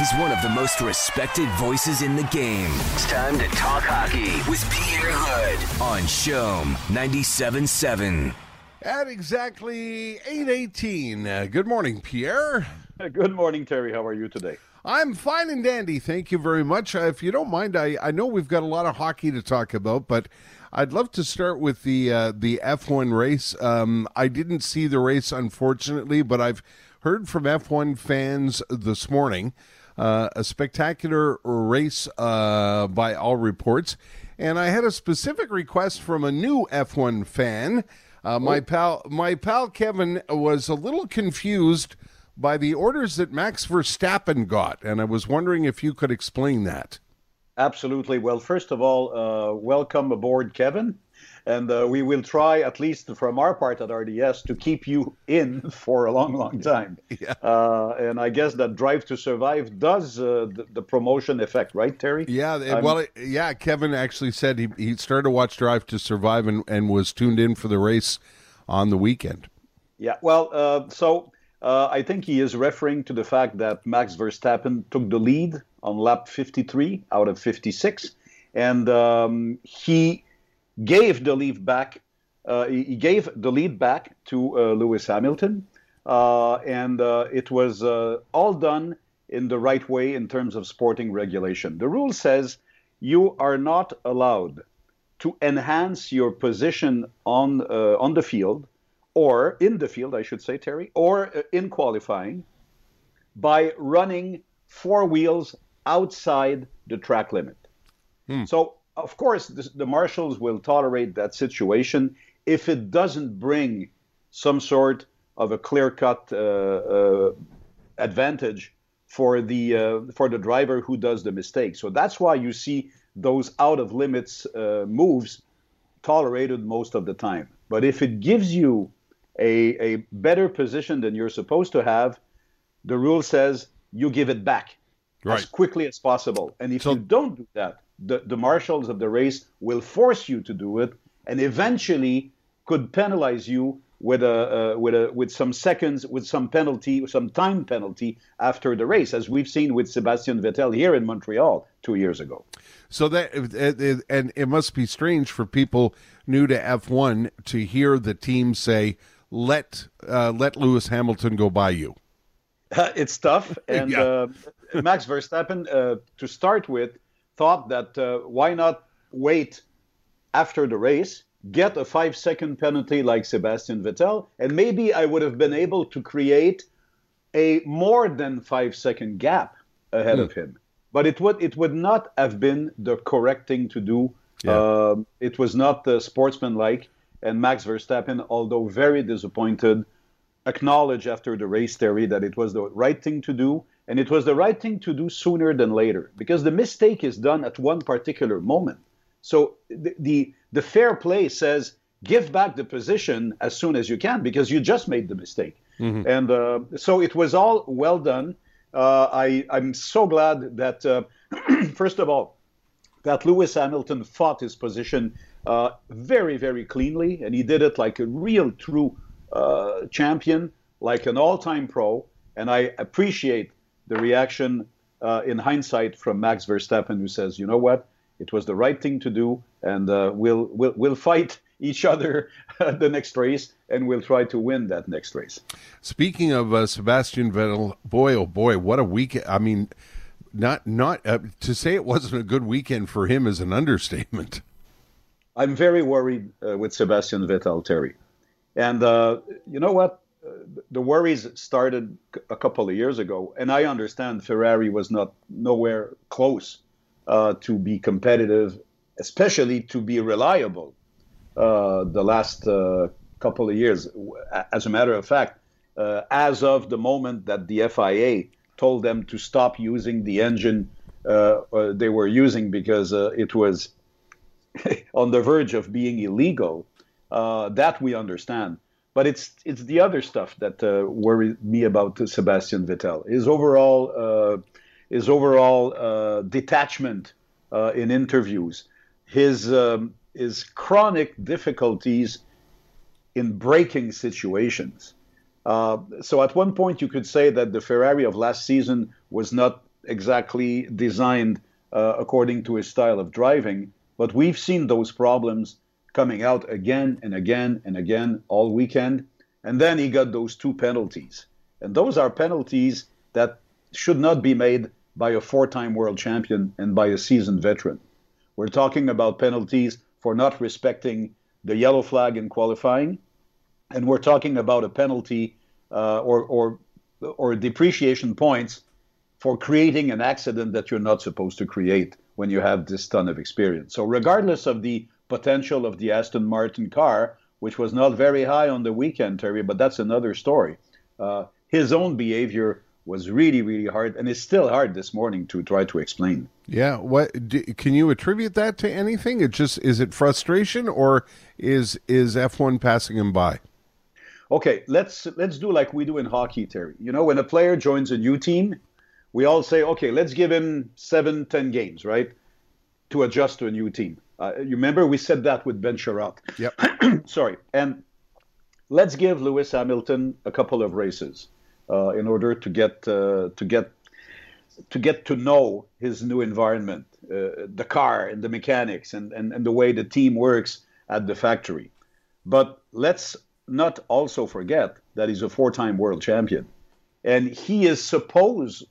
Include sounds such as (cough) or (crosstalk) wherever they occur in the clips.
He's one of the most respected voices in the game. It's time to talk hockey with Pierre Houde on CHOM 97.7. At exactly 8:18. Uh, good morning, Pierre. Good morning, Terry. How are you today? I'm fine and dandy. Thank you very much. Uh, if you don't mind, I, I know we've got a lot of hockey to talk about, but I'd love to start with the uh, the F1 race. Um, I didn't see the race, unfortunately, but I've heard from F1 fans this morning. Uh, a spectacular race uh, by all reports. And I had a specific request from a new F1 fan. Uh, my Oh. pal, my pal Kevin was a little confused by the orders that Max Verstappen got, and I was wondering if you could explain that. Absolutely. Well, first of all, uh, welcome aboard, Kevin. And uh, we will try, at least from our part at RDS, to keep you in (laughs) for a long, long time. (laughs) Yeah. Uh, and I guess that Drive to Survive does uh, the, the promotion effect, right, Terry? Yeah, I'm- well, yeah. Kevin actually said he he started to watch Drive to Survive and, and was tuned in for the race on the weekend. Yeah, well, uh, so uh, I think he is referring to the fact that Max Verstappen took the lead on lap 53 out of 56, and um, he gave the lead back. Uh, he gave the lead back to uh, Lewis Hamilton, uh, and uh, it was uh, all done in the right way in terms of sporting regulation. The rule says you are not allowed to enhance your position on on the field or in the field, I should say, Terry, or uh, in qualifying by running four wheels outside the track limit. So, of course, the, the marshals will tolerate that situation if it doesn't bring some sort of a clear-cut uh, uh, advantage for the uh, for the driver who does the mistake. So that's why you see those out of limits uh, moves tolerated most of the time. But if it gives you a, a better position than you're supposed to have, the rule says you give it back as quickly as possible. And if So- you don't do that, the, the marshals of the race will force you to do it and eventually could penalize you with a uh, with a with some seconds with some penalty some time penalty after the race as we've seen with Sebastian Vettel here in Montreal 2 years ago. So that and it must be strange for people new to F1 to hear the team say, "Let uh, let Lewis Hamilton go by you." (laughs) it's tough. (laughs) And Yeah. uh, Max Verstappen, uh, to start with, thought that uh, why not wait after the race, get a five second penalty like Sebastian Vettel, and maybe I would have been able to create a more than five second gap ahead of him. But it would it would not have been the correct thing to do. Yeah. Um, it was not uh, sportsmanlike. And Max Verstappen, although very disappointed, acknowledged after the race, Terry, that it was the right thing to do, and it was the right thing to do sooner than later, because the mistake is done at one particular moment. So the the, the fair play says give back the position as soon as you can, because you just made the mistake. And uh, so it was all well done. Uh, I I'm so glad that uh, (clears throat) first of all that Lewis Hamilton fought his position uh, very, very cleanly, and he did it like a real, true uh, champion, like an all-time pro. And I appreciate the reaction uh, in hindsight from Max Verstappen, who says, "You know what? It was the right thing to do, and uh, we'll, we'll we'll fight (laughs) each other (laughs) the next race, and we'll try to win that next race." Speaking of uh, Sebastian Vettel, boy oh boy, what a weekend! I mean, not not uh, to say it wasn't a good weekend for him is an understatement. (laughs) I'm very worried uh, with Sebastian Vettel, Terry. And uh, you know what? Uh, the worries started a couple of years ago, and I understand Ferrari was not nowhere close uh, to be competitive, especially to be reliable. Uh, the last uh, couple of years, as a matter of fact, as of the moment that the FIA told them to stop using the engine they were using because it was (laughs) on the verge of being illegal. Uh, that we understand, but it's it's the other stuff that uh, worried me about Sebastian Vettel. His overall uh, his overall uh, detachment uh, in interviews, his um, his chronic difficulties in braking situations. Uh, so at one point you could say that the Ferrari of last season was not exactly designed according to his style of driving. But we've seen those problems coming out again and again and again all weekend. And then he got those two penalties. And those are penalties that should not be made by a four time world champion and by a seasoned veteran. We're talking about penalties for not respecting the yellow flag in qualifying, and we're talking about a penalty uh, or, or, or depreciation points for creating an accident that you're not supposed to create when you have this ton of experience. So, regardless of the potential of the Aston Martin car, which was not very high on the weekend, Terry, but that's another story. Uh, his own behavior was really, really hard, and it's still hard this morning to try to explain. Yeah, what do, can you attribute that to anything? It just is it frustration, or is is F one passing him by? Okay, let's let's do like we do in hockey, Terry. You know, when a player joins a new team, we all say, okay, let's give him seven, ten games, right, to adjust to a new team. Uh, you remember we said that with Ben Chiarot. Yep. (clears throat) Sorry, and let's give Lewis Hamilton a couple of races uh, in order to get uh, to get to get to know his new environment, uh, the car and the mechanics and, and, and the way the team works at the factory. But let's not also forget that he's a four-time world champion, and he is supposed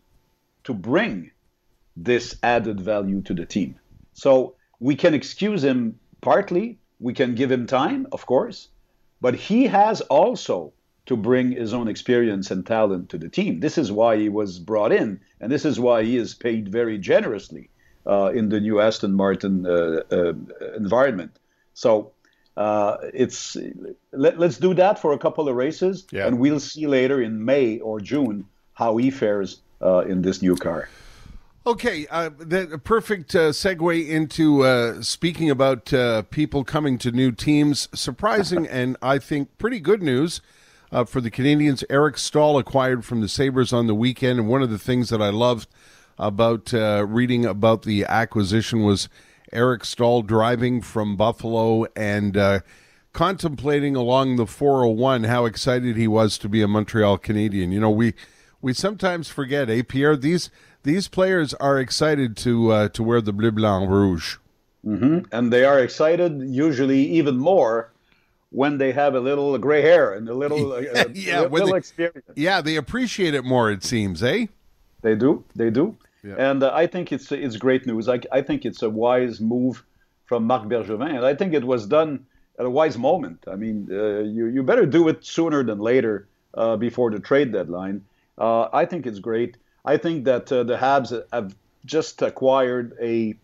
to bring this added value to the team. So we can excuse him partly. We can give him time, of course, but he has also to bring his own experience and talent to the team. This is why he was brought in, and this is why he is paid very generously uh, in the new Aston Martin uh, uh, environment. So uh, it's let, us do that for a couple of races, yeah. and we'll see later in May or June how he fares uh, in this new car. Okay, uh, the perfect uh, segue into uh, speaking about uh, people coming to new teams. Surprising (laughs) and I think pretty good news uh, for the Canadiens. Eric Staal acquired from the Sabres on the weekend. And one of the things that I loved about uh, reading about the acquisition was Eric Staal driving from Buffalo and uh, contemplating along the 401 how excited he was to be a Montreal Canadien. You know, we we sometimes forget, eh, Pierre? These these players are excited to uh, to wear the bleu blanc rouge, mm-hmm. and they are excited usually even more when they have a little gray hair and a little, (laughs) uh, yeah, little they, experience. Yeah, they appreciate it more. It seems, eh? They do. They do. Yeah. And uh, I think it's it's great news. I, I think it's a wise move from Marc Bergevin, and I think it was done at a wise moment. I mean, uh, you you better do it sooner than later uh, before the trade deadline. Uh, I think it's great. I think that uh, the Habs have just acquired a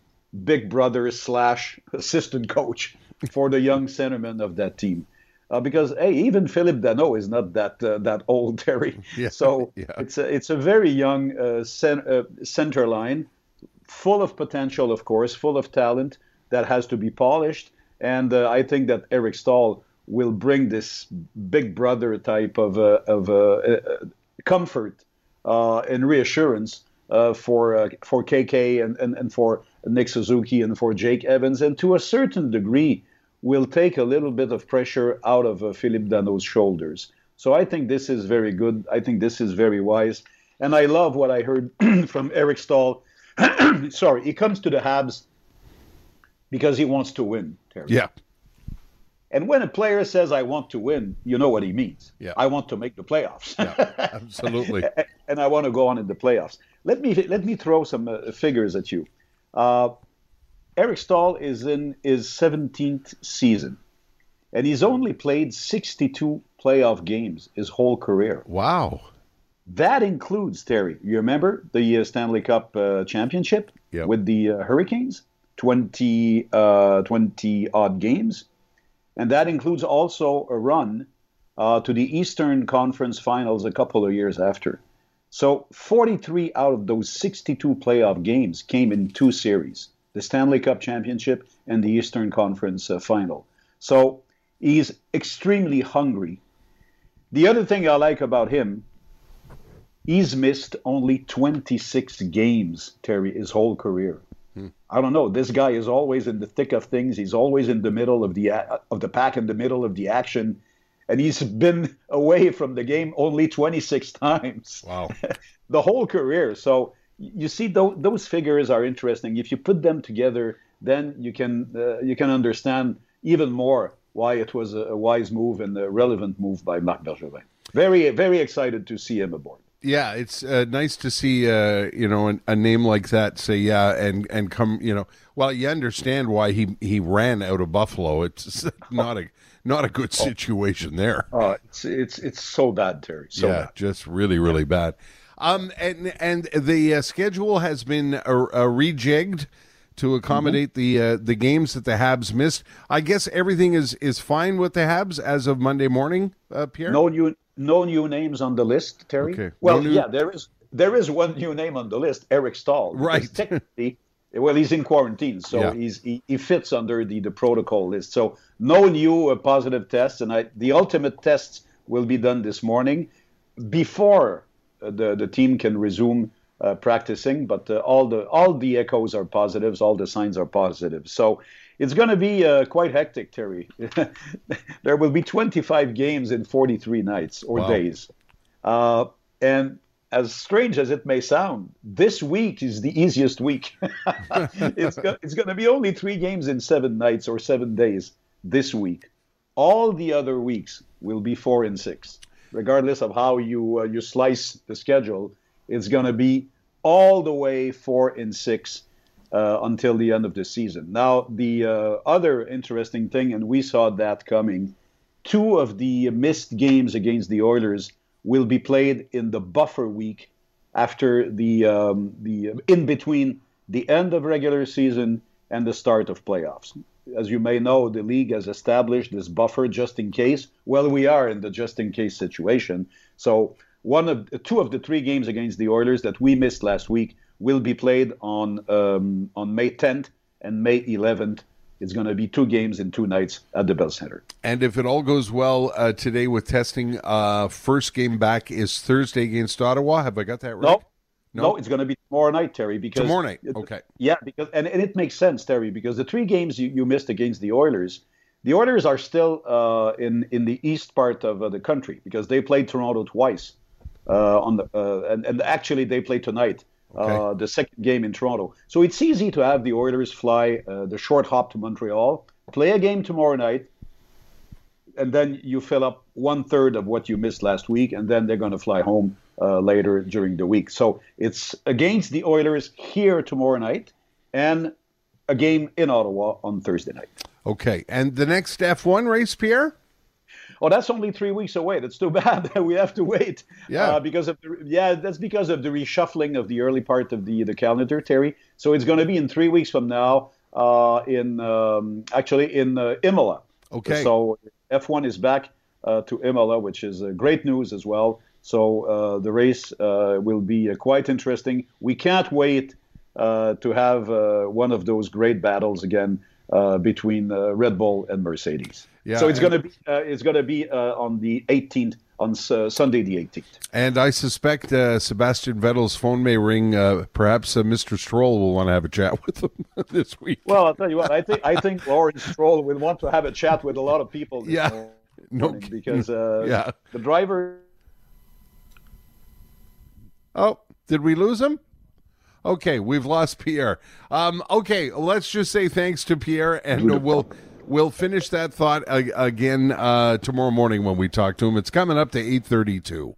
big brother slash assistant coach for the young centerman of that team. Uh, because hey, even Phillip Danault is not that uh, that old, (laughs) Terry. (laughs) Yeah, so yeah. it's a it's a very young uh, cent, uh, center line, full of potential, of course, full of talent that has to be polished. And uh, I think that Eric Staal will bring this big brother type of uh, of comfort uh, and reassurance uh, for uh, for KK and, and, and for Nick Suzuki and for Jake Evans, and to a certain degree, will take a little bit of pressure out of uh, Phillip Danault's shoulders. So I think this is very good. I think this is very wise. And I love what I heard (clears throat) from Eric Staal. (clears throat) Sorry, he comes to the Habs because he wants to win. Terry. Yeah. And when a player says, I want to win, you know what he means. Yeah. I want to make the playoffs. yeah, absolutely. (laughs) and I want to go on in the playoffs. Let me, let me throw some uh, figures at you. Uh, Eric Staal is in his 17th season, and he's only played 62 playoff games his whole career. Wow. That includes, Terry, you remember the uh, Stanley Cup uh, championship yep. with the uh, Hurricanes? 20, uh, 20 odd games. And that includes also a run uh, to the Eastern Conference Finals a couple of years after. So 43 out of those 62 playoff games came in two series the Stanley Cup Championship and the Eastern Conference uh, Final. So he's extremely hungry. The other thing I like about him, he's missed only 26 games, Terry, his whole career. I don't know. This guy is always in the thick of things. He's always in the middle of the of the pack, in the middle of the action and he's been (laughs) away from the game only 26 (laughs) times. Wow. (laughs) the whole career. So you see, those, those figures are interesting. If you put them together, then you can uh, you can understand even more why it was a, a, wise move and a relevant move by Marc Bergevin. Very very excited to see him aboard. Yeah, it's uh, nice to see uh, you know an, a name like that say yeah and and come you know well you understand why he he ran out of Buffalo. It's (laughs) not a not a good situation there. Oh, it's it's it's so bad, Terry. So yeah, bad. just really really bad. Um, and and the uh, schedule has been uh, uh, rejigged to accommodate mm-hmm. the uh, the games that the Habs missed. I guess everything is is fine with the Habs as of Monday morning, uh, Pierre. No new no new names on the list, Terry. Okay. Well, no new... yeah, there is there is one new name on the list, Eric Staal. Right. (laughs) Technically, well, he's in quarantine, so yeah. he's he, he, fits under the the protocol list. So no new uh, positive tests, and I, the ultimate tests will be done this morning before the the team can resume uh, practicing. But uh, all the all the echoes are positives, all the signs are positive. So it's going to be uh, quite hectic, Terry. (laughs) there will be 25 games in 43 nights or wow. days, uh, and as strange as it may sound, this week is the easiest week. (laughs) it's, go- it's going to be only three games in seven nights or seven days this week. All the other weeks will be four and six regardless of how you uh, you slice the schedule, it's going to be all the way four and six uh, until the end of the season. Now, the uh, other interesting thing, and we saw that coming, two of the missed games against the Oilers will be played in the buffer week after the um, the in between the end of regular season and the start of playoffs as you may know, the league has established this buffer just in case. Well, we are in the just in case situation. So one of two of the three games against the Oilers that we missed last week will be played on um, on May 10th and May 11th. It's going to be two games in two nights at the Bell Center. And if it all goes well uh, today with testing, uh, first game back is Thursday against Ottawa. Have I got that right? No, no, no it's going to be tomorrow night, Terry. Because tomorrow night, okay. Yeah, because and, and it makes sense, Terry, because the three games you, you missed against the Oilers, the Oilers are still uh, in in the east part of uh, the country because they played Toronto twice, uh, on the uh, and, and actually they play tonight. Okay. Uh, the second game in Toronto. So it's easy to have the Oilers fly uh, the short hop to Montreal, play a game tomorrow night, and then you fill up one third of what you missed last week, and then they're going to fly home uh, later during the week. So it's against the Oilers here tomorrow night and a game in Ottawa on Thursday night. Okay. And the next F1 race, Pierre? Oh, that's only three weeks away. That's too (laughs) bad. we have to wait. Yeah. Uh, because of the, yeah, that's because of the reshuffling of the early part of the the calendar, Terry. So it's going to be in three weeks from now. Uh, in um, actually in uh, Imola. Okay. So F1 is back uh, to Imola, which is uh, great news as well. So uh, the race uh, will be uh, quite interesting. We can't wait to have one of those great battles again between Red Bull and Mercedes. Yeah, so it's going to be it's going to be on the 18th on uh, Sunday the 18th. And I suspect uh, Sebastian Vettel's phone may ring. Uh, perhaps Mr. Stroll will want to have a chat (laughs) with him (laughs) this week. Well, I'll tell you what. I think I think Lawrence Stroll will want to have a chat with a lot of people. yeah, no, because yeah. the driver Oh, did we lose him? Okay, we've lost Pierre. Um, okay, let's just say thanks to Pierre, and we'll we'll finish that thought again uh, tomorrow morning when we talk to him. It's coming up to eight thirty-two.